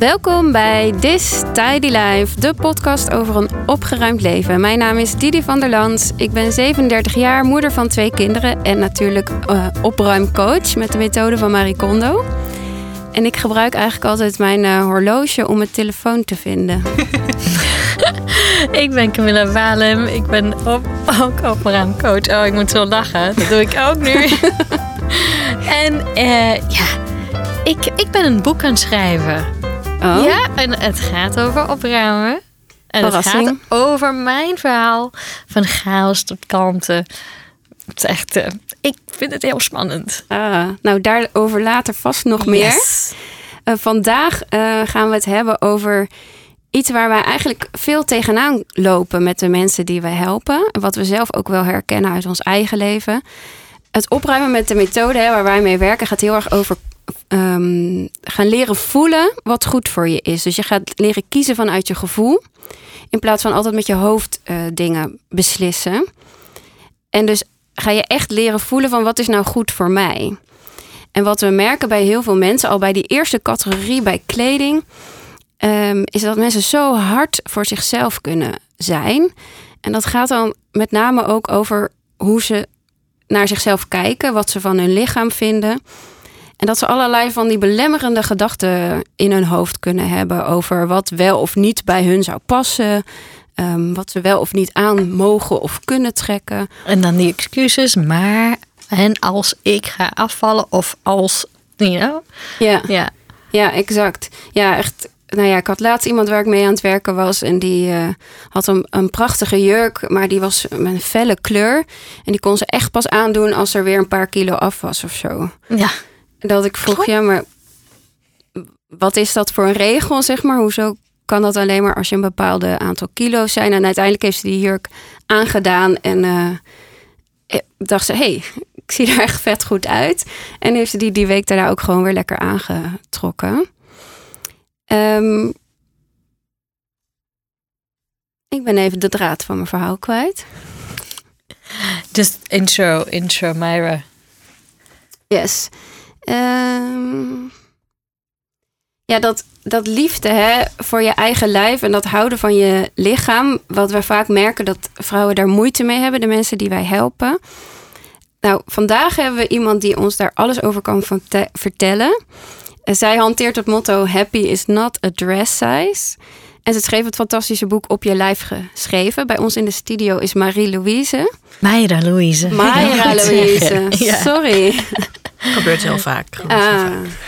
Welkom bij This Tidy Life, de podcast over een opgeruimd leven. Mijn naam is Didi van der Lans. Ik ben 37 jaar, moeder van twee kinderen en natuurlijk uh, opruimcoach met de methode van Marie Kondo. En ik gebruik eigenlijk altijd mijn uh, horloge om mijn telefoon te vinden. ik ben Camilla Walem. Ik ben op, ook opruimcoach. Oh, ik moet zo lachen. Dat doe ik ook nu. en uh, ja, ik, ik ben een boek aan het schrijven. Oh. Ja, en het gaat over opruimen. En het gaat over mijn verhaal van chaos tot kanten. Het is echt, uh, ik vind het heel spannend. Ah, nou, daarover later vast nog meer. Uh, vandaag uh, gaan we het hebben over iets waar wij eigenlijk veel tegenaan lopen met de mensen die we helpen. Wat we zelf ook wel herkennen uit ons eigen leven. Het opruimen met de methode hè, waar wij mee werken gaat heel erg over um, gaan leren voelen wat goed voor je is. Dus je gaat leren kiezen vanuit je gevoel. In plaats van altijd met je hoofd uh, dingen beslissen. En dus ga je echt leren voelen van wat is nou goed voor mij. En wat we merken bij heel veel mensen, al bij die eerste categorie bij kleding, um, is dat mensen zo hard voor zichzelf kunnen zijn. En dat gaat dan met name ook over hoe ze naar zichzelf kijken, wat ze van hun lichaam vinden. En dat ze allerlei van die belemmerende gedachten in hun hoofd kunnen hebben over wat wel of niet bij hun zou passen. Um, wat ze wel of niet aan mogen of kunnen trekken. En dan die excuses, maar en als ik ga afvallen of als, you know? Ja, ja. ja exact. Ja, echt. Nou ja, ik had laatst iemand waar ik mee aan het werken was. En die uh, had een, een prachtige jurk, maar die was met een felle kleur. En die kon ze echt pas aandoen als er weer een paar kilo af was of zo. Ja. Dat ik vroeg, ja, maar wat is dat voor een regel, zeg maar? Hoezo kan dat alleen maar als je een bepaalde aantal kilo's zijn? En uiteindelijk heeft ze die jurk aangedaan en uh, dacht ze, hey, ik zie er echt vet goed uit. En heeft ze die die week daarna ook gewoon weer lekker aangetrokken. Um, ik ben even de draad van mijn verhaal kwijt. Just intro, intro, Myra. Yes. Um, ja, dat, dat liefde hè, voor je eigen lijf en dat houden van je lichaam. Wat we vaak merken dat vrouwen daar moeite mee hebben, de mensen die wij helpen. Nou, vandaag hebben we iemand die ons daar alles over kan vertellen. Zij hanteert het motto: Happy is not a dress size. En ze schreef het fantastische boek Op je lijf geschreven. Bij ons in de studio is Marie-Louise. Mayra Louise. Mayra Louise. Sorry. Gebeurt heel vaak.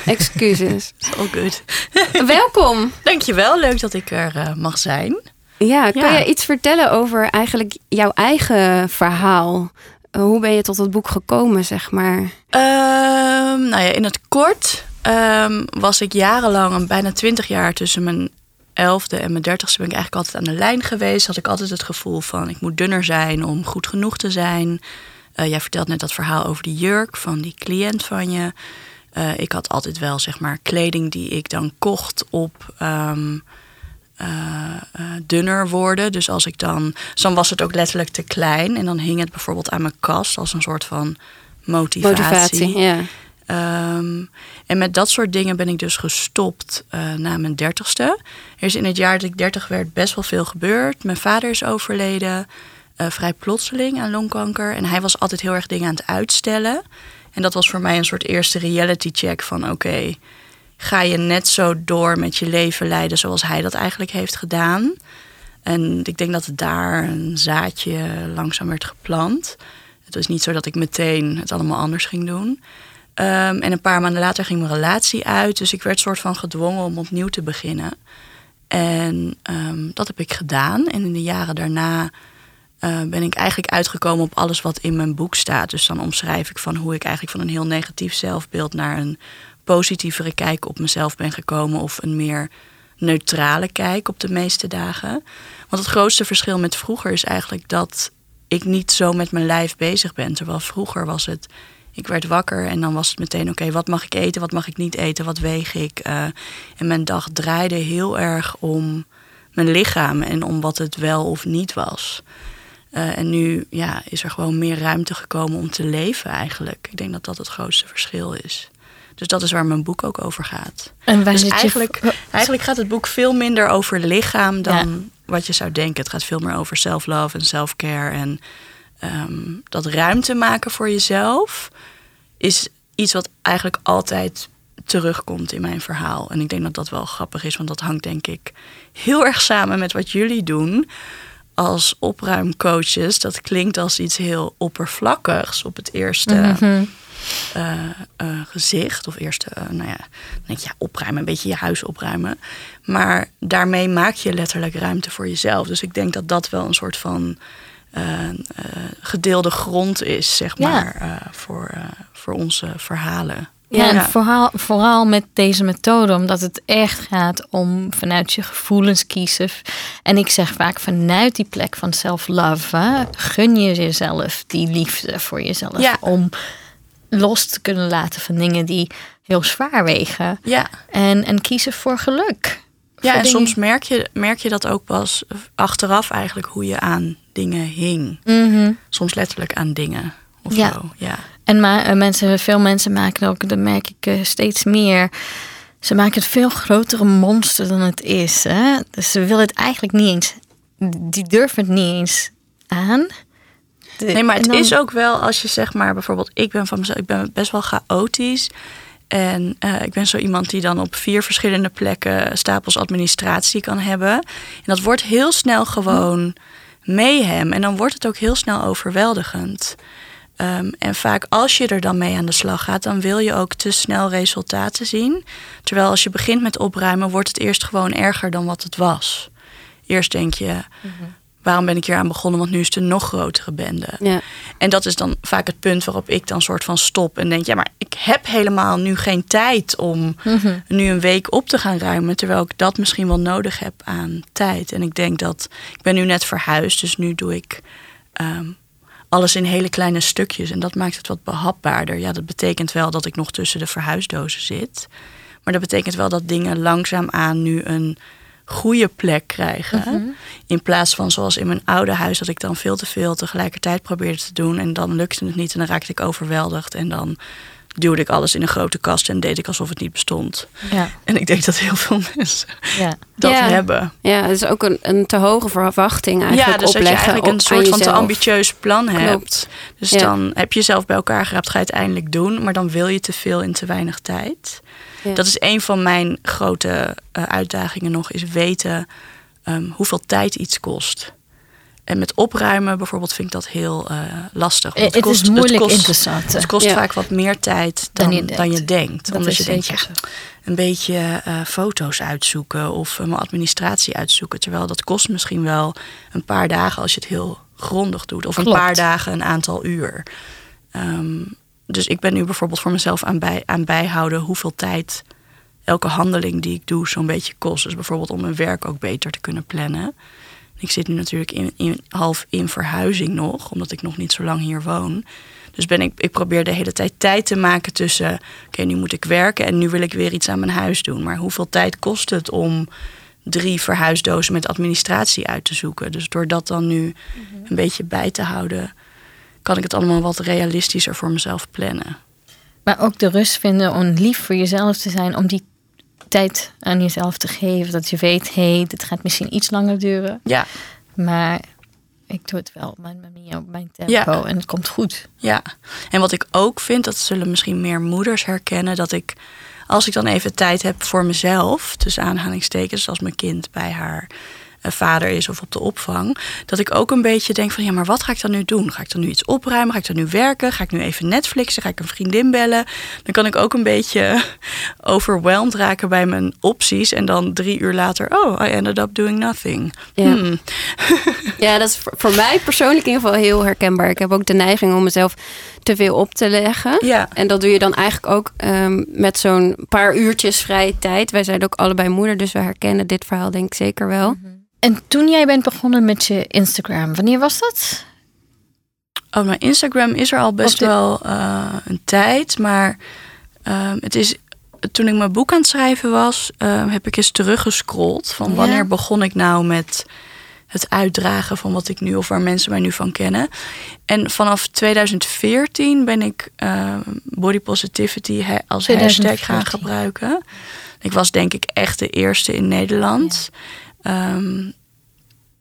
Excuses. All good. Welkom. Dankjewel. Leuk dat ik er uh, mag zijn. Ja, kan je iets vertellen over eigenlijk jouw eigen verhaal? Hoe ben je tot het boek gekomen, zeg maar? Um, nou ja, in het kort um, was ik jarenlang, bijna twintig jaar tussen mijn elfde en mijn dertigste ben ik eigenlijk altijd aan de lijn geweest. Had ik altijd het gevoel van ik moet dunner zijn om goed genoeg te zijn. Uh, jij vertelt net dat verhaal over die jurk van die cliënt van je. Uh, ik had altijd wel zeg maar kleding die ik dan kocht op um, uh, dunner worden. Dus als ik dan, dan was het ook letterlijk te klein en dan hing het bijvoorbeeld aan mijn kast als een soort van motivatie. Motivatie, ja. Um, en met dat soort dingen ben ik dus gestopt uh, na mijn dertigste. Er is in het jaar dat ik dertig werd best wel veel gebeurd. Mijn vader is overleden, uh, vrij plotseling aan longkanker. En hij was altijd heel erg dingen aan het uitstellen. En dat was voor mij een soort eerste reality check van oké, ga je net zo door met je leven leiden zoals hij dat eigenlijk heeft gedaan? En ik denk dat daar een zaadje langzaam werd geplant. Het was niet zo dat ik meteen het allemaal anders ging doen. Um, en een paar maanden later ging mijn relatie uit. Dus ik werd soort van gedwongen om opnieuw te beginnen. En um, dat heb ik gedaan. En in de jaren daarna uh, ben ik eigenlijk uitgekomen op alles wat in mijn boek staat. Dus dan omschrijf ik van hoe ik eigenlijk van een heel negatief zelfbeeld naar een positievere kijk op mezelf ben gekomen. Of een meer neutrale kijk op de meeste dagen. Want het grootste verschil met vroeger is eigenlijk dat ik niet zo met mijn lijf bezig ben. Terwijl vroeger was het ik werd wakker en dan was het meteen: oké, wat mag ik eten, wat mag ik niet eten, wat weeg ik? Uh, en mijn dag draaide heel erg om mijn lichaam en om wat het wel of niet was. Uh, en nu ja, is er gewoon meer ruimte gekomen om te leven eigenlijk. Ik denk dat dat het grootste verschil is. Dus dat is waar mijn boek ook over gaat. En waar Dus zit je- eigenlijk, eigenlijk gaat het boek veel minder over lichaam dan wat je zou denken. Het gaat veel meer over self-love en self-care. En ehm, dat ruimte maken voor jezelf is iets wat eigenlijk altijd terugkomt in mijn verhaal. En ik denk dat dat wel grappig is, want dat hangt denk ik heel erg samen met wat jullie doen als opruimcoaches. Dat klinkt als iets heel oppervlakkigs op het eerste Mhm. eh, eh, gezicht. Of eerste, eh, nou ja, dan denk je, ja, opruimen, een beetje je huis opruimen. Maar daarmee maak je letterlijk ruimte voor jezelf. Dus ik denk dat dat wel een soort van gedeelde grond is, zeg maar, voor, voor onze verhalen. Ja, en. Vooral, vooral met deze methode, omdat het echt gaat om vanuit je gevoelens kiezen. En ik zeg vaak vanuit die plek van self-love, gun je jezelf die liefde voor jezelf. Ja. Om los te kunnen laten van dingen die heel zwaar wegen. Ja, En, en kiezen voor geluk. ja Voor en dingen- soms merk je, merk je dat ook pas achteraf eigenlijk hoe je aan dingen hing. Mhm. Soms letterlijk aan dingen of Ja. zo. Ja. En maar eh, mensen, veel mensen maken ook, dat merk ik eh, steeds meer. Ze maken het veel grotere monster dan het is. Hè? Dus ze willen het eigenlijk niet eens. Die durven het niet eens aan. De- Nee, maar het dan- is ook wel als je zeg maar bijvoorbeeld, ik ben van mezelf, ik ben best wel chaotisch. En eh, ik ben zo iemand die dan op vier verschillende plekken stapels administratie kan hebben. En dat wordt heel snel gewoon mayhem. En dan wordt het ook heel snel overweldigend. Ehm, en vaak als je er dan mee aan de slag gaat, dan wil je ook te snel resultaten zien. Terwijl als je begint met opruimen, wordt het eerst gewoon erger dan wat het was. Eerst denk je, waarom ben ik hier aan begonnen? Want nu is het een nog grotere bende. Ja. En dat is dan vaak het punt waarop ik dan soort van stop en denk: ja, maar ik heb helemaal nu geen tijd om Mhm. nu een week op te gaan ruimen, terwijl ik dat misschien wel nodig heb aan tijd. En ik denk dat ik ben nu net verhuisd, dus nu doe ik ehm, alles in hele kleine stukjes en dat maakt het wat behapbaarder. Ja, dat betekent wel dat ik nog tussen de verhuisdozen zit, maar dat betekent wel dat dingen langzaamaan nu een goede plek krijgen. In plaats van zoals in mijn oude huis, dat ik dan veel te veel tegelijkertijd probeerde te doen. En dan lukte het niet en dan raakte ik overweldigd. En dan duwde ik alles in een grote kast en deed ik alsof het niet bestond. Ja, En ik denk dat heel veel mensen ja. dat Ja. hebben. Ja, het is ook een, een te hoge verwachting eigenlijk ja, dus dat je opleggen eigenlijk een soort van te ambitieus plan hebt. Dus Ja. dan heb je jezelf bij elkaar geraapt, ga je het eindelijk doen. Maar dan wil je te veel in te weinig tijd. Ja. Dat is een van mijn grote eh, uitdagingen nog, is weten ehm, hoeveel tijd iets kost. En met opruimen bijvoorbeeld vind ik dat heel eh, lastig. Eh, Het, kost- is moeilijk kost, in te schatten. Het kost Ja. vaak wat meer tijd dan, Dan je dan je denkt. denkt. Dat Omdat je denkt, ja, een beetje eh, foto's uitzoeken of mijn administratie uitzoeken. Terwijl dat kost misschien wel een paar dagen als je het heel grondig doet. Of een paar dagen, een aantal uur. Ehm, dus ik ben nu bijvoorbeeld voor mezelf aan, bij, aan bijhouden hoeveel tijd elke handeling die ik doe zo'n beetje kost. Dus bijvoorbeeld om mijn werk ook beter te kunnen plannen. Ik zit nu natuurlijk in, in, half in verhuizing nog, omdat ik nog niet zo lang hier woon. Dus ben ik, ik probeer de hele tijd tijd te maken tussen... oké, nu moet ik werken en nu wil ik weer iets aan mijn huis doen. Maar hoeveel tijd kost het om drie verhuisdozen met administratie uit te zoeken? Dus door dat dan nu een beetje bij te houden... kan ik het allemaal wat realistischer voor mezelf plannen. Maar ook de rust vinden om lief voor jezelf te zijn. Om die tijd aan jezelf te geven. Dat je weet, hé, hey, dit gaat misschien iets langer duren. Ja, Maar ik doe het wel op mijn manier, op mijn tempo. Ja. En het komt goed. Ja, en wat ik ook vind, dat zullen misschien meer moeders herkennen, dat ik als ik dan even tijd heb voor mezelf, tussen aanhalingstekens, als mijn kind bij haar vader is of op de opvang, dat ik ook een beetje denk van ja, maar wat ga ik dan nu doen? Ga ik dan nu iets opruimen? Ga ik dan nu werken? Ga ik nu even Netflixen? Ga ik een vriendin bellen? Dan kan ik ook een beetje overweldigd raken bij mijn opties en dan drie uur later, oh, I ended up doing nothing. Ja. Hmm. Ja, dat is voor, voor mij persoonlijk in ieder geval heel herkenbaar. Ik heb ook de neiging om mezelf te veel op te leggen. Ja. En dat doe je dan eigenlijk ook ehm, met zo'n paar uurtjes vrije tijd. Wij zijn ook allebei moeder, dus we herkennen dit verhaal denk ik zeker wel. En toen jij bent begonnen met je Instagram, wanneer was dat? Oh, mijn Instagram is er al best de- wel eh, een tijd. Maar ehm, het is, toen ik mijn boek aan het schrijven was, ehm, heb ik eens teruggescrolld. Van Ja. wanneer begon ik nou met het uitdragen van wat ik nu of waar mensen mij nu van kennen. En vanaf 2014 ben ik uh, body positivity als 2014. hashtag gaan gebruiken. Ik was denk ik echt de eerste in Nederland. Ehm,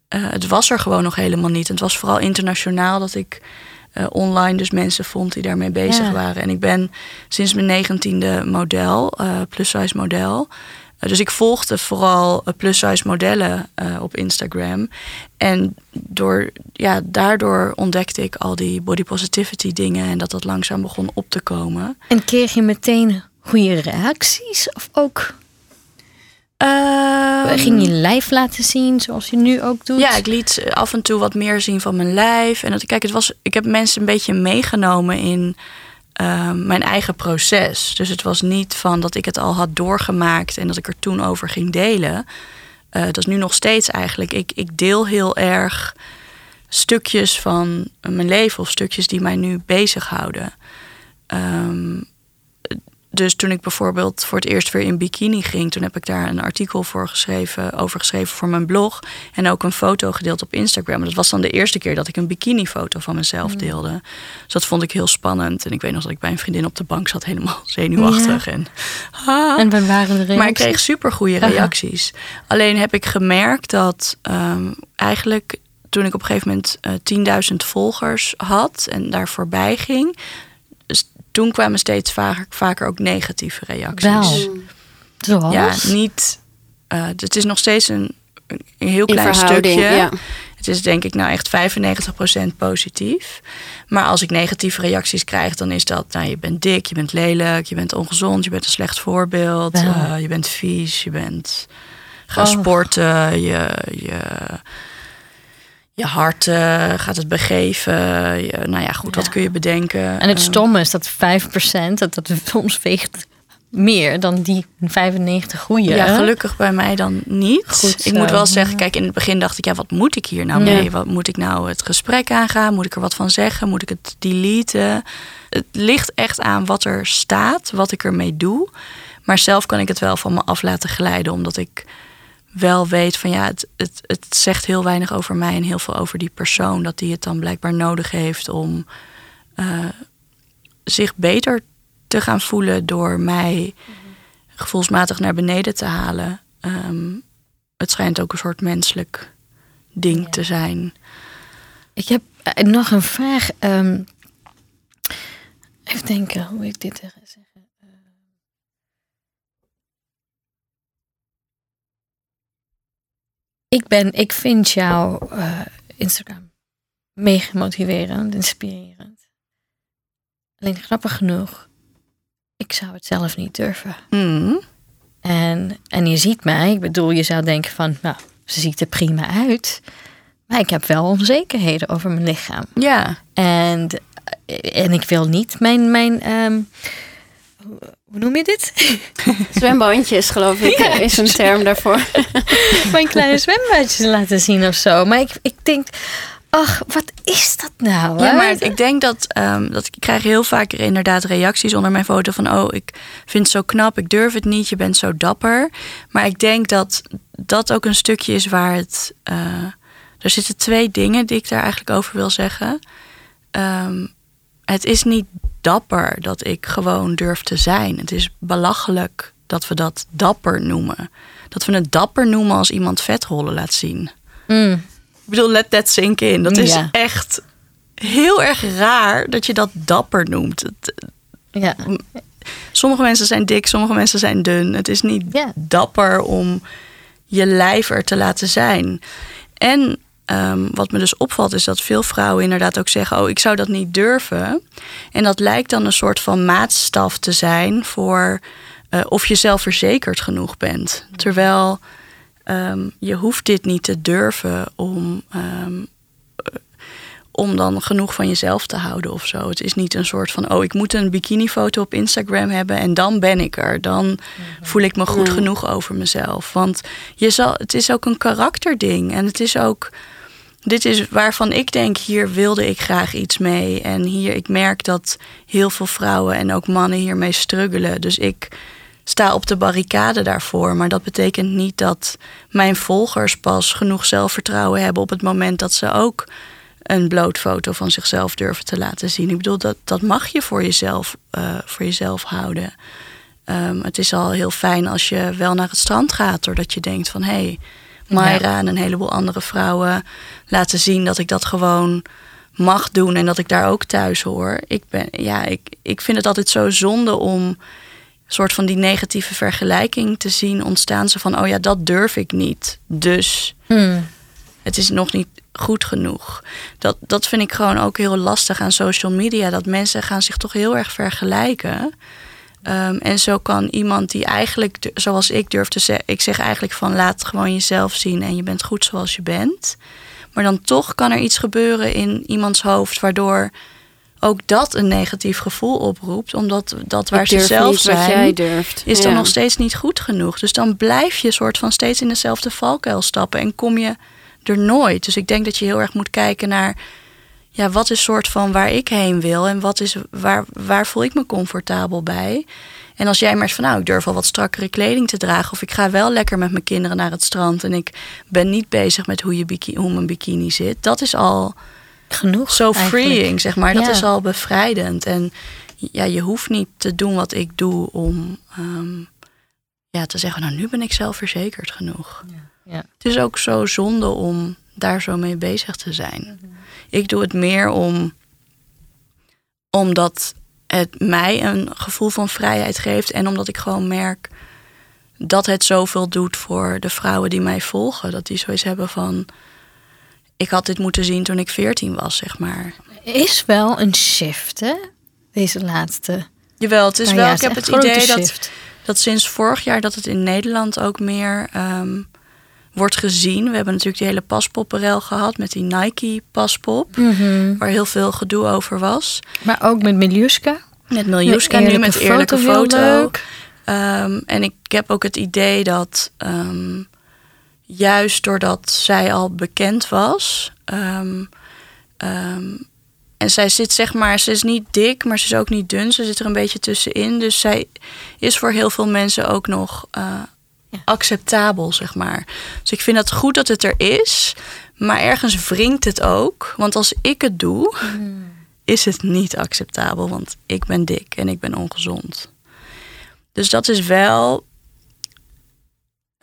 eh, het was er gewoon nog helemaal niet. Het was vooral internationaal dat ik uh, online dus mensen vond die daarmee bezig waren. En ik ben sinds mijn negentiende model, uh, plus size model. dus ik volgde vooral plus size modellen op Instagram. En door, ja, daardoor ontdekte ik al die body positivity dingen en dat dat langzaam begon op te komen. En kreeg je meteen goede reacties of ook Ging je lijf laten zien zoals je nu ook doet? Ja, ik liet af en toe wat meer zien van mijn lijf. En dat, kijk, het was, ik heb mensen een beetje meegenomen in uh, mijn eigen proces. Dus het was niet van dat ik het al had doorgemaakt en dat ik er toen over ging delen. Uh, dat is nu nog steeds eigenlijk. Ik, ik deel heel erg stukjes van mijn leven of stukjes die mij nu bezighouden. Um, dus toen ik bijvoorbeeld voor het eerst weer in bikini ging, toen heb ik daar een artikel voor geschreven, over geschreven voor mijn blog. En ook een foto gedeeld op Instagram. Dat was dan de eerste keer dat ik een bikini-foto van mezelf mm. deelde. Dus dat vond ik heel spannend. En ik weet nog dat ik bij een vriendin op de bank zat, helemaal zenuwachtig. En, ah. en waar waren de reacties? Maar ik kreeg super goede reacties. Alleen heb ik gemerkt dat um, eigenlijk toen ik op een gegeven moment uh, eh, 10.000 volgers had en daar voorbij ging toen kwamen steeds vaker, vaker ook negatieve reacties. Wel. Ja, niet. Uh, het is nog steeds een, een heel klein stukje. Ja. Het is denk ik nou echt 95% positief. Maar als ik negatieve reacties krijg, dan is dat, nou, je bent dik, je bent lelijk, je bent ongezond, je bent een slecht voorbeeld, uh, je bent vies, je bent gaan oh. sporten, je, je je hart uh, gaat het begeven. Je, nou ja, goed, wat kun je bedenken? En het ehm, stomme is dat 5%, dat, dat soms weegt meer dan die 95 goede. Ja, gelukkig bij mij dan niet. Goed ik moet wel zeggen, kijk, in het begin dacht ik, ja, wat moet ik hier nou mee? Wat moet ik nou het gesprek aangaan? Moet ik er wat van zeggen? Moet ik het deleten? Het ligt echt aan wat er staat, wat ik ermee doe. Maar zelf kan ik het wel van me af laten glijden, omdat ik wel weet van ja, het, het, het zegt heel weinig over mij en heel veel over die persoon. Dat die het dan blijkbaar nodig heeft om uh, zich beter te gaan voelen door mij gevoelsmatig naar beneden te halen. Um, het schijnt ook een soort menselijk ding te zijn. Ik heb eh, nog een vraag. Um, even denken hoe ik dit zeg. Ik ben, ik vind jouw uh, Instagram mega motiverend, inspirerend. Alleen grappig genoeg, ik zou het zelf niet durven. Mm. En, en je ziet mij, ik bedoel, je zou denken van, nou, ze ziet er prima uit. Maar ik heb wel onzekerheden over mijn lichaam. Ja. En, en ik wil niet mijn, mijn um, hoe noem je dit? Zwembandjes, geloof ik, is een term daarvoor. Mijn kleine zwembadjes laten zien of zo. Maar ik, ik denk, ach, wat is dat nou? Ja, maar ik denk dat, um, dat ik krijg heel vaak inderdaad reacties onder mijn foto van, oh, ik vind het zo knap, ik durf het niet, je bent zo dapper. Maar ik denk dat dat ook een stukje is waar het. Uh, er zitten twee dingen die ik daar eigenlijk over wil zeggen. Um, het is niet dapper dat ik gewoon durf te zijn. Het is belachelijk dat we dat dapper noemen. Dat we het dapper noemen als iemand vetrollen laat zien. Mm. Ik bedoel, let that sink in. Dat is echt heel erg raar dat je dat dapper noemt. Ja. Sommige mensen zijn dik, sommige mensen zijn dun. Het is niet dapper om je lijf er te laten zijn. En Ehm, wat me dus opvalt is dat veel vrouwen inderdaad ook zeggen: Oh, ik zou dat niet durven. En dat lijkt dan een soort van maatstaf te zijn voor uh, of je zelfverzekerd genoeg bent. Terwijl ehm, je hoeft dit niet te durven om, um, om dan genoeg van jezelf te houden of zo. Het is niet een soort van: Oh, ik moet een bikinifoto op Instagram hebben en dan ben ik er. Dan voel ik me goed genoeg over mezelf. Want je zal, het is ook een karakterding en het is ook dit is waarvan ik denk, hier wilde ik graag iets mee. En hier, ik merk dat heel veel vrouwen en ook mannen hiermee struggelen. Dus ik sta op de barricade daarvoor. Maar dat betekent niet dat mijn volgers pas genoeg zelfvertrouwen hebben op het moment dat ze ook een blootfoto van zichzelf durven te laten zien. Ik bedoel, dat, dat mag je voor jezelf, uh, voor jezelf houden. Um, het is al heel fijn als je wel naar het strand gaat, doordat je denkt van hé, hey, Mayra en een heleboel andere vrouwen laten zien dat ik dat gewoon mag doen en dat ik daar ook thuis hoor. Ik, ben, ja, ik, ik vind het altijd zo zonde om soort van die negatieve vergelijking te zien ontstaan. Zo van, oh ja, dat durf ik niet. Dus hmm. het is nog niet goed genoeg. Dat, dat vind ik gewoon ook heel lastig aan social media. Dat mensen gaan zich toch heel erg vergelijken. Um, en zo kan iemand die eigenlijk, zoals ik durf te zeggen, ik zeg eigenlijk van laat gewoon jezelf zien en je bent goed zoals je bent. Maar dan toch kan er iets gebeuren in iemands hoofd waardoor ook dat een negatief gevoel oproept. Omdat dat waar ze zelf zijn, is dan nog steeds niet goed genoeg. Dus dan blijf je soort van steeds in dezelfde valkuil stappen en kom je er nooit. Dus ik denk dat je heel erg moet kijken naar ja, wat is soort van waar ik heen wil en wat is waar, waar voel ik me comfortabel bij. En als jij eens van nou, ik durf al wat strakkere kleding te dragen. Of ik ga wel lekker met mijn kinderen naar het strand. En ik ben niet bezig met hoe, je bikini, hoe mijn bikini zit. Dat is al genoeg. Zo freeing, zeg maar. Dat is al bevrijdend. En ja, je hoeft niet te doen wat ik doe om ehm, ja, te zeggen, nou nu ben ik zelfverzekerd genoeg. Ja. Ja. Het is ook zo zonde om daar zo mee bezig te zijn. Ik doe het meer om omdat het mij een gevoel van vrijheid geeft en omdat ik gewoon merk dat het zoveel doet voor de vrouwen die mij volgen. Dat die zoiets hebben van ik had dit moeten zien toen ik 14 was, zeg maar. Is wel een shift, hè? Deze laatste. Jawel, het is wel. ik heb het idee dat, dat sinds vorig jaar dat het in Nederland ook meer um, wordt gezien. We hebben natuurlijk die hele paspopperel gehad met die Nike paspop, mm waar heel veel gedoe over was. Maar ook met Miljuska. Met Miljuska nu met eerlijke foto. foto. Um, en ik heb ook het idee dat um, juist doordat zij al bekend was. Um, en zij zit zeg maar, ze is niet dik, maar ze is ook niet dun. Ze zit er een beetje tussenin. Dus zij is voor heel veel mensen ook nog uh, acceptabel, zeg maar. Dus ik vind het goed dat het er is. Maar ergens wringt het ook. Want als ik het doe, mm. is het niet acceptabel. Want ik ben dik en ik ben ongezond. Dus dat is wel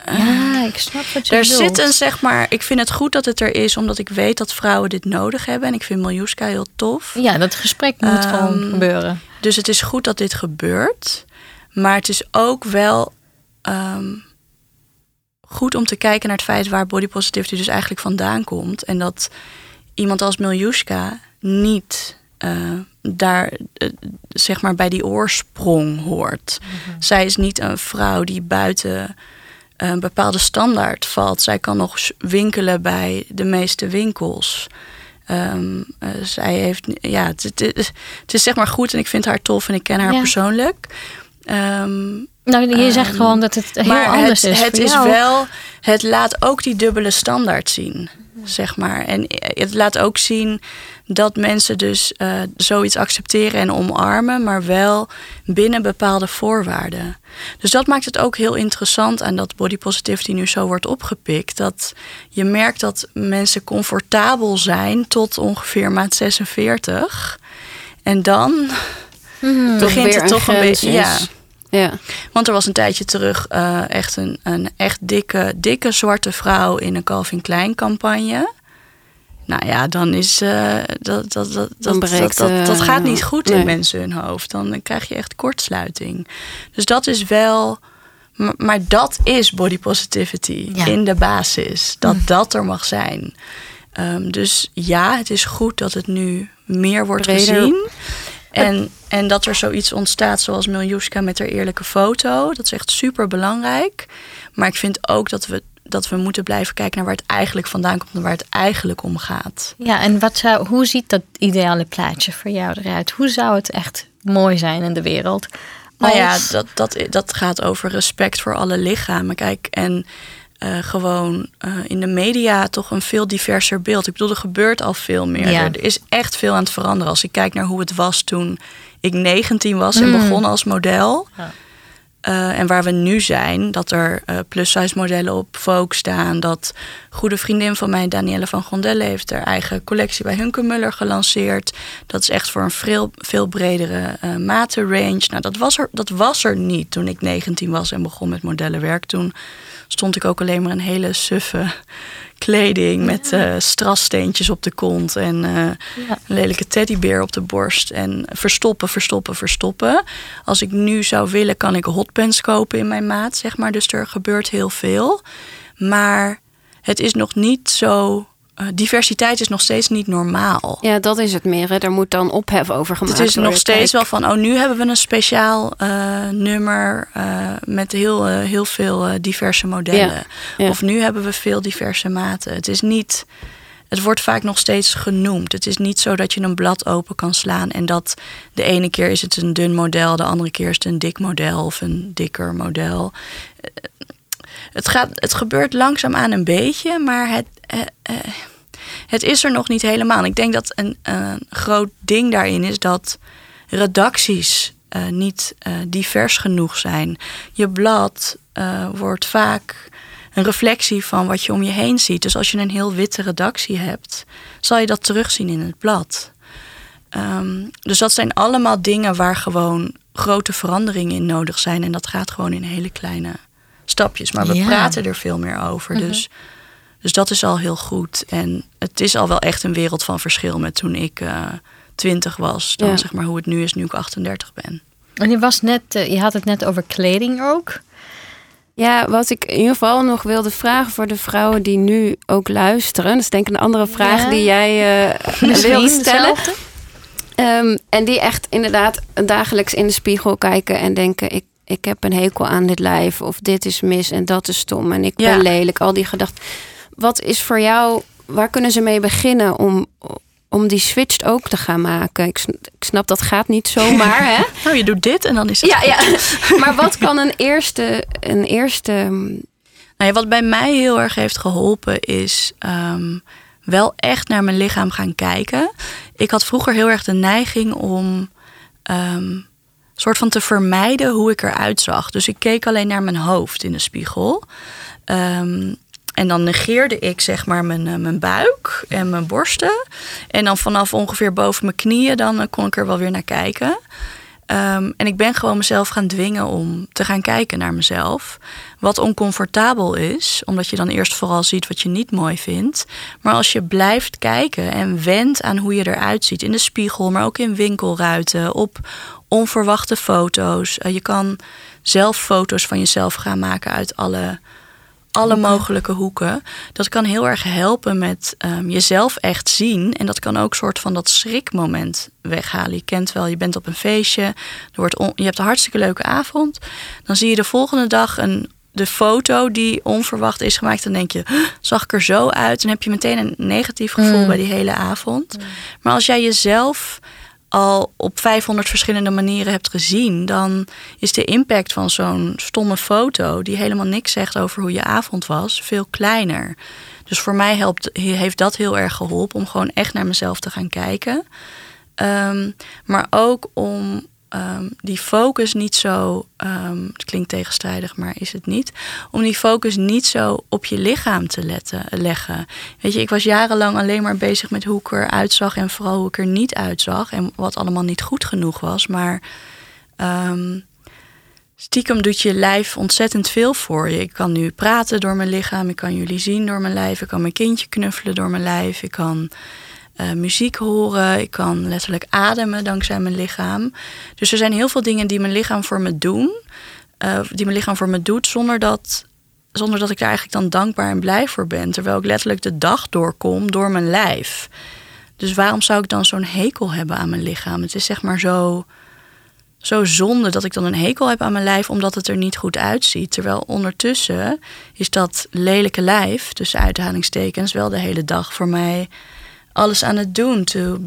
ja, ik snap wat je Er zit een, zeg maar, ik vind het goed dat het er is, omdat ik weet dat vrouwen dit nodig hebben. En ik vind Miljuska heel tof. Ja, dat gesprek moet gewoon ehm, gebeuren. Dus het is goed dat dit gebeurt. Maar het is ook wel ehm, goed om te kijken naar het feit waar body positivity dus eigenlijk vandaan komt. En dat iemand als Miljuska niet uh, daar, uh, zeg maar, bij die oorsprong hoort. Mhm. Zij is niet een vrouw die buiten een bepaalde standaard valt. Zij kan nog winkelen bij de meeste winkels. Um, uh, zij heeft, ja, het, het, het, is zeg maar goed en ik vind haar tof en ik ken haar persoonlijk. Um, nou, je zegt um, gewoon dat het heel anders het, is. Het is wel, het laat ook die dubbele standaard zien, zeg maar. En het laat ook zien dat mensen dus uh, zoiets accepteren en omarmen, maar wel binnen bepaalde voorwaarden. Dus dat maakt het ook heel interessant aan dat body positivity nu zo wordt opgepikt. Dat je merkt dat mensen comfortabel zijn tot ongeveer maat 46. En dan hmm, begint het toch een beetje. Ja. Ja. Want er was een tijdje terug uh, echt een, een echt dikke, dikke zwarte vrouw in een Calvin Klein campagne. Nou ja, dan is uh, dat, dat, dat, dat, dat, dat, dat, gaat niet goed in mensen hun hoofd. Dan krijg je echt kortsluiting. Dus dat is wel. Maar dat is body positivity in de basis. Dat hm. dat er mag zijn. Um, dus ja, het is goed dat het nu meer wordt gezien. En, en dat er zoiets ontstaat zoals Miljuska met haar eerlijke foto. Dat is echt super belangrijk. Maar ik vind ook dat we dat we moeten blijven kijken naar waar het eigenlijk vandaan komt en waar het eigenlijk om gaat. Ja, en wat zou, hoe ziet dat ideale plaatje voor jou eruit? Hoe zou het echt mooi zijn in de wereld? Nou ja, dat, dat, dat gaat over respect voor alle lichamen. Kijk, en uh, gewoon uh, in de media toch een veel diverser beeld. Ik bedoel, er gebeurt al veel meer. Ja. Er is echt veel aan het veranderen. Als ik kijk naar hoe het was toen ik 19 was en mm. begon als model. Ja Uh, en waar we nu zijn, dat er uh, plus-size modellen op Vogue staan. Dat goede vriendin van mij, Danielle van Gondelle, heeft haar eigen collectie bij Hunkemuller gelanceerd. Dat is echt voor een veel, veel bredere uh, matenrange. Nou, dat was, er, dat was er niet toen ik 19 was en begon met modellenwerk. Toen stond ik ook alleen maar een hele suffe kleding met uh, strassteentjes op de kont en uh, ja. een lelijke teddybeer op de borst. En verstoppen, verstoppen, verstoppen. Als ik nu zou willen, kan ik hotpants kopen in mijn maat, zeg maar. Dus er gebeurt heel veel. Maar het is nog niet zo uh, diversiteit is nog steeds niet normaal. Ja, dat is het meer. Hè. Er moet dan ophef over gemaakt worden. Het is nog steeds wel van, oh, nu hebben we een speciaal uh, nummer uh, met heel, heel veel diverse modellen. Ja. Ja. Of nu hebben we veel diverse maten. Het is niet. Het wordt vaak nog steeds genoemd. Het is niet zo dat je een blad open kan slaan en dat de ene keer is het een dun model, de andere keer is het een dik model of een dikker model. Het, gaat, het gebeurt langzaamaan een beetje, maar het, uh, uh, het is er nog niet helemaal. Ik denk dat een, een groot ding daarin is dat redacties uh, niet divers genoeg zijn. Je blad wordt vaak een reflectie van wat je om je heen ziet. Dus als je een heel witte redactie hebt, zal je dat terugzien in het blad. Um, dus dat zijn allemaal dingen waar gewoon grote veranderingen in nodig zijn. En dat gaat gewoon in hele kleine stapjes. Maar we ja. praten er veel meer over. Uh -huh. Dus, dus dat is al heel goed. En het is al wel echt een wereld van verschil met toen ik uh, 20 was. Dan ja. zeg maar hoe het nu is, nu ik 38 ben. En je, was net, uh, je had het net over kleding ook. Ja, wat ik in ieder geval nog wilde vragen voor de vrouwen die nu ook luisteren. Dat is denk ik een andere vraag ja. die jij uh, wilde stellen. Um, en die echt inderdaad dagelijks in de spiegel kijken en denken: ik, ik heb een hekel aan dit lijf. Of dit is mis en dat is stom. En ik ben ja. lelijk. Al die gedachten. Wat is voor jou, waar kunnen ze mee beginnen om, om die switch ook te gaan maken? Ik, ik snap dat gaat niet zomaar. Hè? nou, je doet dit en dan is het. Ja, ja. maar wat kan een eerste. Een eerste nou ja, wat bij mij heel erg heeft geholpen is. Um, wel echt naar mijn lichaam gaan kijken. Ik had vroeger heel erg de neiging om. Um, soort van te vermijden hoe ik eruit zag. Dus ik keek alleen naar mijn hoofd in de spiegel. Um, en dan negeerde ik zeg maar mijn, uh, mijn buik en mijn borsten. En dan vanaf ongeveer boven mijn knieën, dan uh, kon ik er wel weer naar kijken. Um, en ik ben gewoon mezelf gaan dwingen om te gaan kijken naar mezelf. Wat oncomfortabel is, omdat je dan eerst vooral ziet wat je niet mooi vindt. Maar als je blijft kijken en wendt aan hoe je eruit ziet in de spiegel, maar ook in winkelruiten, op onverwachte foto's. Uh, je kan zelf foto's van jezelf gaan maken uit alle alle mogelijke hoeken. Dat kan heel erg helpen met um, jezelf echt zien. En dat kan ook soort van dat schrikmoment weghalen. Je kent wel, je bent op een feestje. Er wordt je hebt een hartstikke leuke avond. Dan zie je de volgende dag een, de foto die onverwacht is gemaakt. Dan denk je, zag ik er zo uit? Dan heb je meteen een negatief gevoel mm. bij die hele avond. Mm. Maar als jij jezelf al op 500 verschillende manieren hebt gezien, dan is de impact van zo'n stomme foto, die helemaal niks zegt over hoe je avond was, veel kleiner. Dus voor mij helpt, heeft dat heel erg geholpen om gewoon echt naar mezelf te gaan kijken. Um, maar ook om um, die focus niet zo, um, het klinkt tegenstrijdig, maar is het niet, om die focus niet zo op je lichaam te letten, leggen. Weet je, ik was jarenlang alleen maar bezig met hoe ik eruit zag en vooral hoe ik er niet uitzag en wat allemaal niet goed genoeg was. Maar um, stiekem doet je lijf ontzettend veel voor je. Ik kan nu praten door mijn lichaam, ik kan jullie zien door mijn lijf, ik kan mijn kindje knuffelen door mijn lijf, ik kan uh, muziek horen. Ik kan letterlijk ademen dankzij mijn lichaam. Dus er zijn heel veel dingen die mijn lichaam voor me doen. Uh, die mijn lichaam voor me doet zonder dat, zonder dat ik daar eigenlijk dan dankbaar en blij voor ben. Terwijl ik letterlijk de dag doorkom door mijn lijf. Dus waarom zou ik dan zo'n hekel hebben aan mijn lichaam? Het is zeg maar zo, zo zonde dat ik dan een hekel heb aan mijn lijf omdat het er niet goed uitziet. Terwijl ondertussen is dat lelijke lijf, tussen uithalingstekens, wel de hele dag voor mij alles aan het doen. To,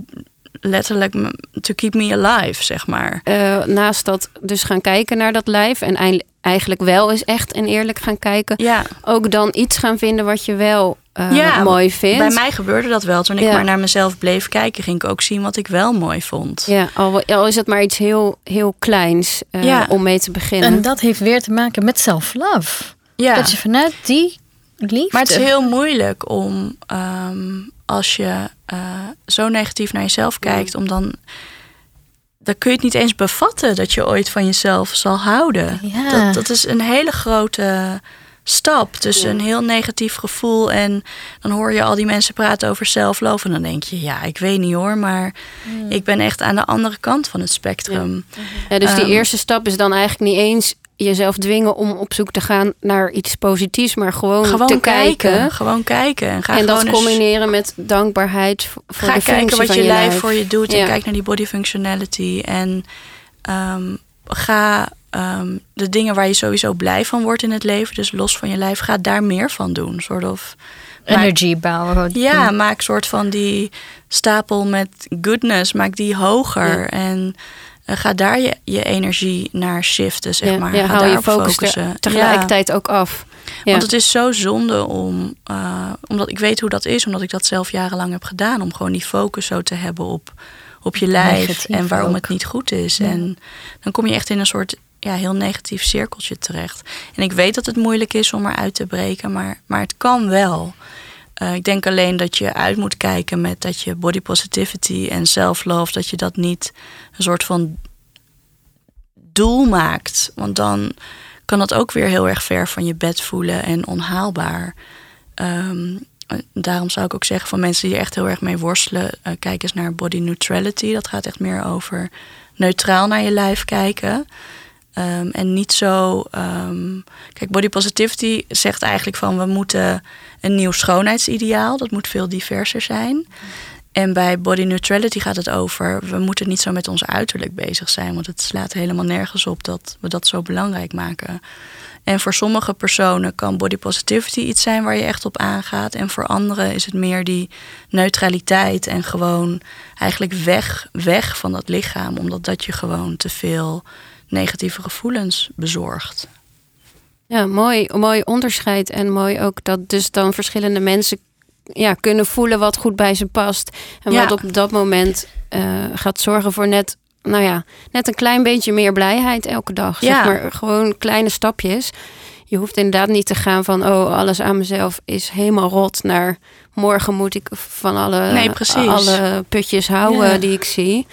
letterlijk to keep me alive, zeg maar. Uh, naast dat dus gaan kijken naar dat lijf en eigenlijk wel eens echt en eerlijk gaan kijken. Ja. Ook dan iets gaan vinden wat je wel uh, mooi vindt. Bij mij gebeurde dat wel. Toen ik maar naar mezelf bleef kijken, ging ik ook zien wat ik wel mooi vond. Ja, al, al is het maar iets heel, heel kleins uh, om mee te beginnen. En dat heeft weer te maken met self-love. Ja. Dat je vanuit die liefde... Maar het is heel moeilijk om, um, als je uh, zo negatief naar jezelf kijkt, om dan dan kun je het niet eens bevatten dat je ooit van jezelf zal houden. Ja. Dat, dat is een hele grote stap tussen een heel negatief gevoel en dan hoor je al die mensen praten over zelfloof en dan denk je, ja, ik weet niet hoor, maar hmm. ik ben echt aan de andere kant van het spectrum. Ja, dus die ehm, eerste stap is dan eigenlijk niet eens jezelf dwingen om op zoek te gaan naar iets positiefs, maar gewoon, gewoon te kijken. Gewoon kijken. En, ga en dat combineren met dankbaarheid voor ga de kijken wat je, lijf voor je doet en kijk naar die body functionality en um, ga um, de dingen waar je sowieso blij van wordt in het leven, dus los van je lijf, ga daar meer van doen. Soort of energy bouwen. Ja, maak soort van die stapel met goodness, maak die hoger en uh, ga daar je, je energie naar shiften, zeg maar. Ja, ga haal je focus focussen. tegelijkertijd ook af. Want het is zo zonde om, uh, omdat ik weet hoe dat is, omdat ik dat zelf jarenlang heb gedaan, om gewoon die focus zo te hebben op, op je lijf en waarom het niet goed is. En dan kom je echt in een soort ja, heel negatief cirkeltje terecht. En ik weet dat het moeilijk is om eruit te breken, maar, maar het kan wel. Uh, ik denk alleen dat je uit moet kijken met dat je body positivity en self-love, dat je dat niet een soort van doel maakt. Want dan kan dat ook weer heel erg ver van je bed voelen en onhaalbaar. Um, daarom zou ik ook zeggen van mensen die er echt heel erg mee worstelen, uh, kijk eens naar body neutrality. Dat gaat echt meer over neutraal naar je lijf kijken. Um, en niet zo. Um, kijk, body positivity zegt eigenlijk van we moeten een nieuw schoonheidsideaal. Dat moet veel diverser zijn. En bij body neutrality gaat het over, we moeten niet zo met ons uiterlijk bezig zijn, want het slaat helemaal nergens op dat we dat zo belangrijk maken. En voor sommige personen kan body positivity iets zijn waar je echt op aangaat. En voor anderen is het meer die neutraliteit en gewoon eigenlijk weg, weg van dat lichaam, omdat dat je gewoon te veel negatieve gevoelens bezorgt. Ja, mooi, mooi onderscheid en mooi ook dat dus dan verschillende mensen ja, kunnen voelen wat goed bij ze past. En wat op dat moment uh, gaat zorgen voor net, nou ja, net een klein beetje meer blijheid elke dag. Ja. Zeg maar gewoon kleine stapjes. Je hoeft inderdaad niet te gaan van, oh, alles aan mezelf is helemaal rot. Naar morgen moet ik van alle, nee, alle putjes houden die ik zie.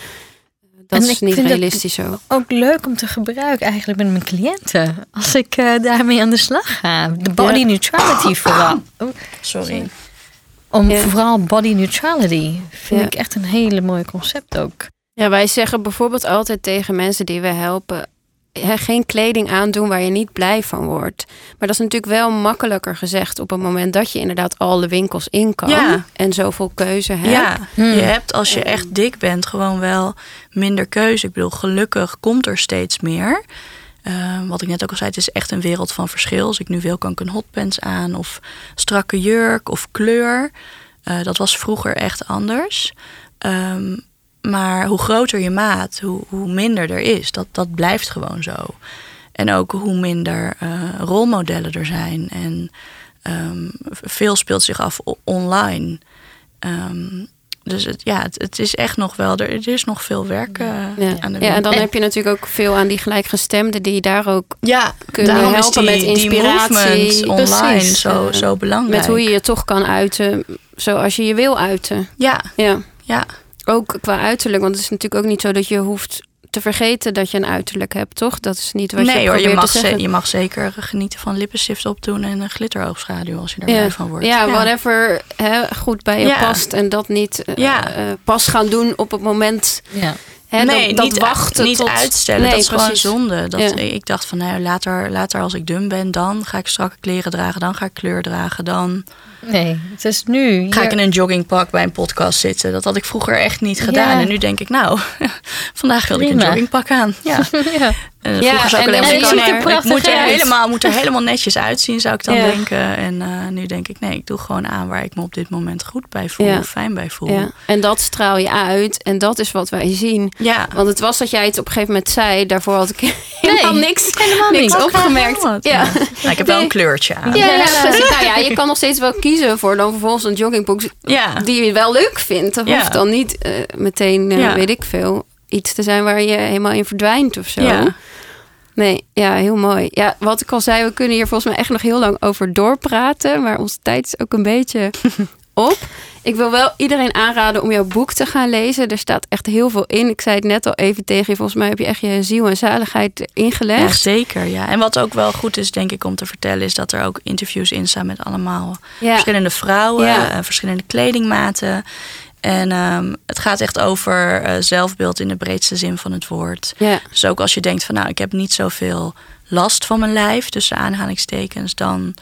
Dat is niet realistisch zo. Ook leuk om te gebruiken eigenlijk met mijn cliënten. Als ik uh, daarmee aan de slag ga. De body neutrality vooral. Oh, sorry. Om vooral body neutrality vind ik echt een hele mooi concept ook. Ja, wij zeggen bijvoorbeeld altijd tegen mensen die we helpen: geen kleding aandoen waar je niet blij van wordt. Maar dat is natuurlijk wel makkelijker gezegd op het moment dat je inderdaad alle winkels in kan en zoveel keuze hebt. Ja, hmm. je hebt als je echt dik bent gewoon wel minder keuze. Ik bedoel, gelukkig komt er steeds meer. Uh, wat ik net ook al zei, het is echt een wereld van verschil. Als ik nu wil, kan ik een hotpants aan of strakke jurk of kleur. Uh, dat was vroeger echt anders. Um, maar hoe groter je maat, hoe, hoe minder er is. Dat, dat blijft gewoon zo. En ook hoe minder uh, rolmodellen er zijn. En um, veel speelt zich af online. Um, dus het, ja, het, het, is echt nog wel, er, er is nog veel werk uh, ja. aan de Ja, en dan heb je natuurlijk ook veel aan die gelijkgestemden die daar ook ja, kunnen helpen die, met inspiratie. Die online zo, zo belangrijk. Met hoe je je toch kan uiten zoals je je wil uiten. Ja, ja. ja ook qua uiterlijk. Want het is natuurlijk ook niet zo dat je hoeft te vergeten dat je een uiterlijk hebt, toch? Dat is niet wat nee, je hoor, je mag, te zeggen. je mag zeker genieten van lippenstift opdoen en een glitteroogschaduw als je er ja. van wordt. Ja, ja. whatever hè, goed bij je past en dat niet uh, pas gaan doen op het moment. Ja. Hè, nee, dat, niet, wachten niet tot... uitstellen. Nee, dat is gewoon zonde. Dat, Ik dacht van nou, later, later als ik dun ben, dan ga ik strakke kleren dragen, dan ga ik kleur dragen, dan. Nee, het is nu. Ga ik in een joggingpak bij een podcast zitten? Dat had ik vroeger echt niet gedaan. En nu denk ik, nou, vandaag wil ik een joggingpak aan. Ja. ja. En Ja, vroeger zou ik en alleen maar denken, er het prachtig moet er, uit. helemaal, moet er helemaal netjes uitzien, zou ik dan Ja. denken. En eh, nu denk ik, nee, ik doe gewoon aan waar ik me op dit moment goed bij voel, Ja. of fijn bij voel. Ja. En dat straal je uit. En dat is wat wij zien. Ja. Want het was dat jij het op een gegeven moment zei. Daarvoor had ik helemaal niks, helemaal niks opgemerkt. Wat? Ja. Nou, ik heb wel Nee. een kleurtje aan. Ja, ja. Nou ja, je kan nog steeds wel kiezen voor dan vervolgens een joggingbroek Ja. die je wel leuk vindt. Dat Ja. hoeft dan niet eh, meteen, eh, Ja. weet ik veel, iets te zijn waar je helemaal in verdwijnt of zo. Ja. Nee, ja, heel mooi. Ja, wat ik al zei, we kunnen hier volgens mij echt nog heel lang over doorpraten. Maar onze tijd is ook een beetje op. Ik wil wel iedereen aanraden om jouw boek te gaan lezen. Er staat echt heel veel in. Ik zei het net al even tegen je. Volgens mij heb je echt je ziel en zaligheid Ja, ingelegd. zeker. Ja. En wat ook wel goed is, denk ik, om te vertellen, is dat er ook interviews in staan met allemaal Ja. verschillende vrouwen, Ja. eh, verschillende kledingmaten. En ehm, het gaat echt over eh, zelfbeeld in de breedste zin van het woord. Ja. Dus ook als je denkt van, nou, ik heb niet zoveel last van mijn lijf, tussen aanhalingstekens, dan,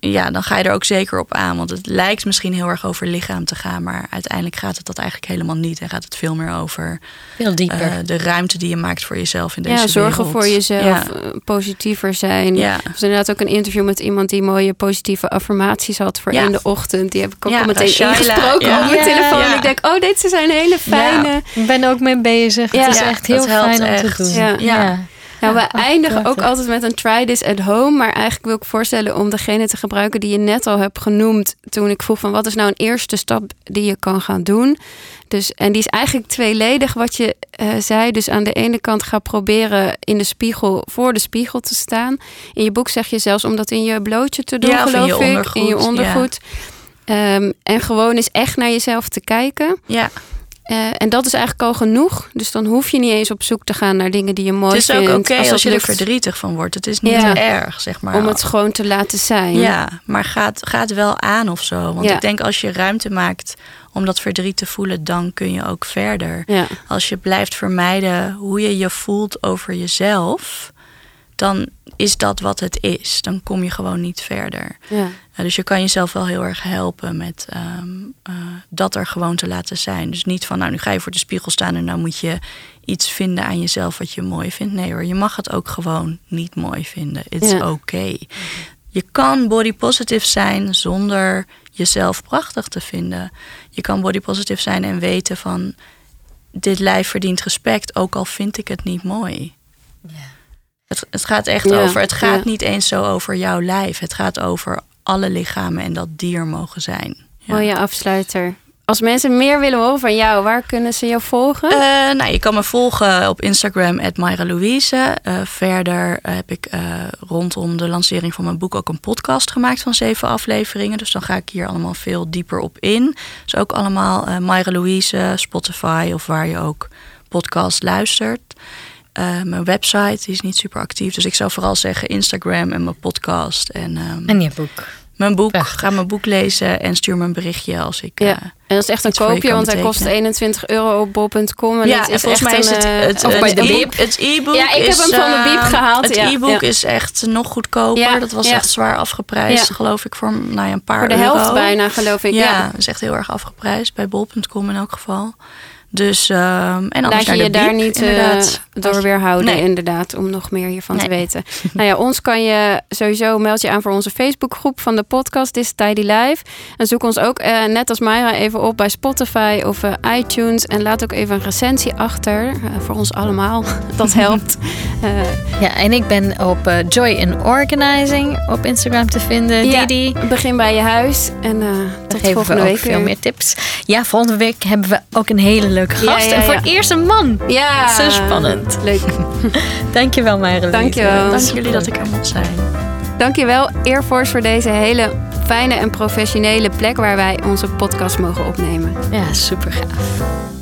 ja, dan ga je er ook zeker op aan. Want het lijkt misschien heel erg over lichaam te gaan, maar uiteindelijk gaat het dat eigenlijk helemaal niet. En gaat het veel meer over Veel dieper. eh, de ruimte die je maakt voor jezelf in deze Ja, zorgen wereld. voor jezelf, Ja. eh, positiever zijn. Ja. Er was inderdaad ook een interview met iemand die mooie positieve affirmaties had voor Ja. in de ochtend. Die heb ik ook Ja, al meteen ingesproken ja. op mijn telefoon. ja. Ik denk, oh, dit zijn hele fijne. Ik ben ook mee bezig. Ja. het is Ja, echt heel fijn om echt. te doen. Ja. Nou, we Ja, eindigen ook altijd met een try this at home. Maar eigenlijk wil ik voorstellen om degene te gebruiken die je net al hebt genoemd. Toen ik vroeg van wat is nou een eerste stap die je kan gaan doen. Dus, en die is eigenlijk tweeledig wat je eh, zei. Dus aan de ene kant ga proberen in de spiegel, voor de spiegel te staan. In je boek zeg je zelfs om dat in je blootje te doen, Ja, in geloof je ik. In je ja. ondergoed. Ehm, en gewoon eens echt naar jezelf te kijken. Ja, Eh, en dat is eigenlijk al genoeg. Dus dan hoef je niet eens op zoek te gaan naar dingen die je mooi het is vindt. ook oké als, dat je er verdrietig van wordt. Het is niet Ja. erg, zeg maar. Om het gewoon te laten zijn. Ja, maar gaat, gaat wel aan of zo. Want Ja. ik denk als je ruimte maakt om dat verdriet te voelen, dan kun je ook verder. Ja. Als je blijft vermijden hoe je je voelt over jezelf, dan is dat wat het is. Dan kom je gewoon niet verder. Ja. Ja, dus je kan jezelf wel heel erg helpen met ehm, eh, dat er gewoon te laten zijn. Dus niet van, nou, nu ga je voor de spiegel staan en nou moet je iets vinden aan jezelf wat je mooi vindt. Nee hoor, je mag het ook gewoon niet mooi vinden. It's Ja. oké. Je kan body positive zijn zonder jezelf prachtig te vinden. Je kan body positive zijn en weten van, dit lijf verdient respect, ook al vind ik het niet mooi. Het, het gaat echt Ja, over, het gaat ja. niet eens zo over jouw lijf. Het gaat over alle lichamen en dat die er mogen zijn. Ja. Mooie afsluiter. Als mensen meer willen horen van jou, waar kunnen ze jou volgen? Eh, nou, je kan me volgen op Instagram, Myra Louise. Eh, verder heb ik eh, rondom de lancering van mijn boek ook een podcast gemaakt van zeven afleveringen. Dus dan ga ik hier allemaal veel dieper op in. Dus ook allemaal eh Myra Louise, Spotify of waar je ook podcast luistert. Eh, mijn website die is niet super actief. Dus ik zou vooral zeggen Instagram en mijn podcast. En, ehm, En je boek. mijn boek. Prachtig. Ga mijn boek lezen en stuur me een berichtje als ik. ja. eh, En dat is echt een koopje, want hij kost betekenen. 21 euro op bol.com. En ja, het is volgens echt mij is een, het, eh, het, of bij de e- Biep. het e-book. Ja, ik heb is, hem van de Biep eh, gehaald, Het ja, e-book ja. is echt nog goedkoper. Ja, dat was ja. echt zwaar afgeprijsd, Ja. geloof ik, voor nou ja, een paar Voor de euro. helft bijna, geloof ik. Ja, Ja. dat is echt heel erg afgeprijsd bij bol.com in elk geval. Dus, ehm en anders Laat je naar je daar Biep, niet eh, inderdaad. door weerhouden, Nee. inderdaad, om nog meer hiervan te weten. nou ja, ons kan je sowieso meld je aan voor onze Facebookgroep van de podcast This Tidy Life. En zoek ons ook, eh, net als Myra, even op bij Spotify of eh, iTunes. En laat ook even een recensie achter, voor ons allemaal. Dat helpt. Eh, Ja, en ik ben op Joy in Organizing op Instagram te vinden. Ja. Didi. begin bij je huis. En eh, Daar tot geven volgende we ook week veel weer. meer tips. Ja, volgende week hebben we ook een hele leuke gast. ja, En voor het eerst een man. Ja. Zo spannend. Leuk. Dankjewel, Mayra. Dankjewel. Dank jullie dat ik er mocht zijn. Dankjewel Air Force voor deze hele fijne en professionele plek waar wij onze podcast mogen opnemen. Ja, super gaaf.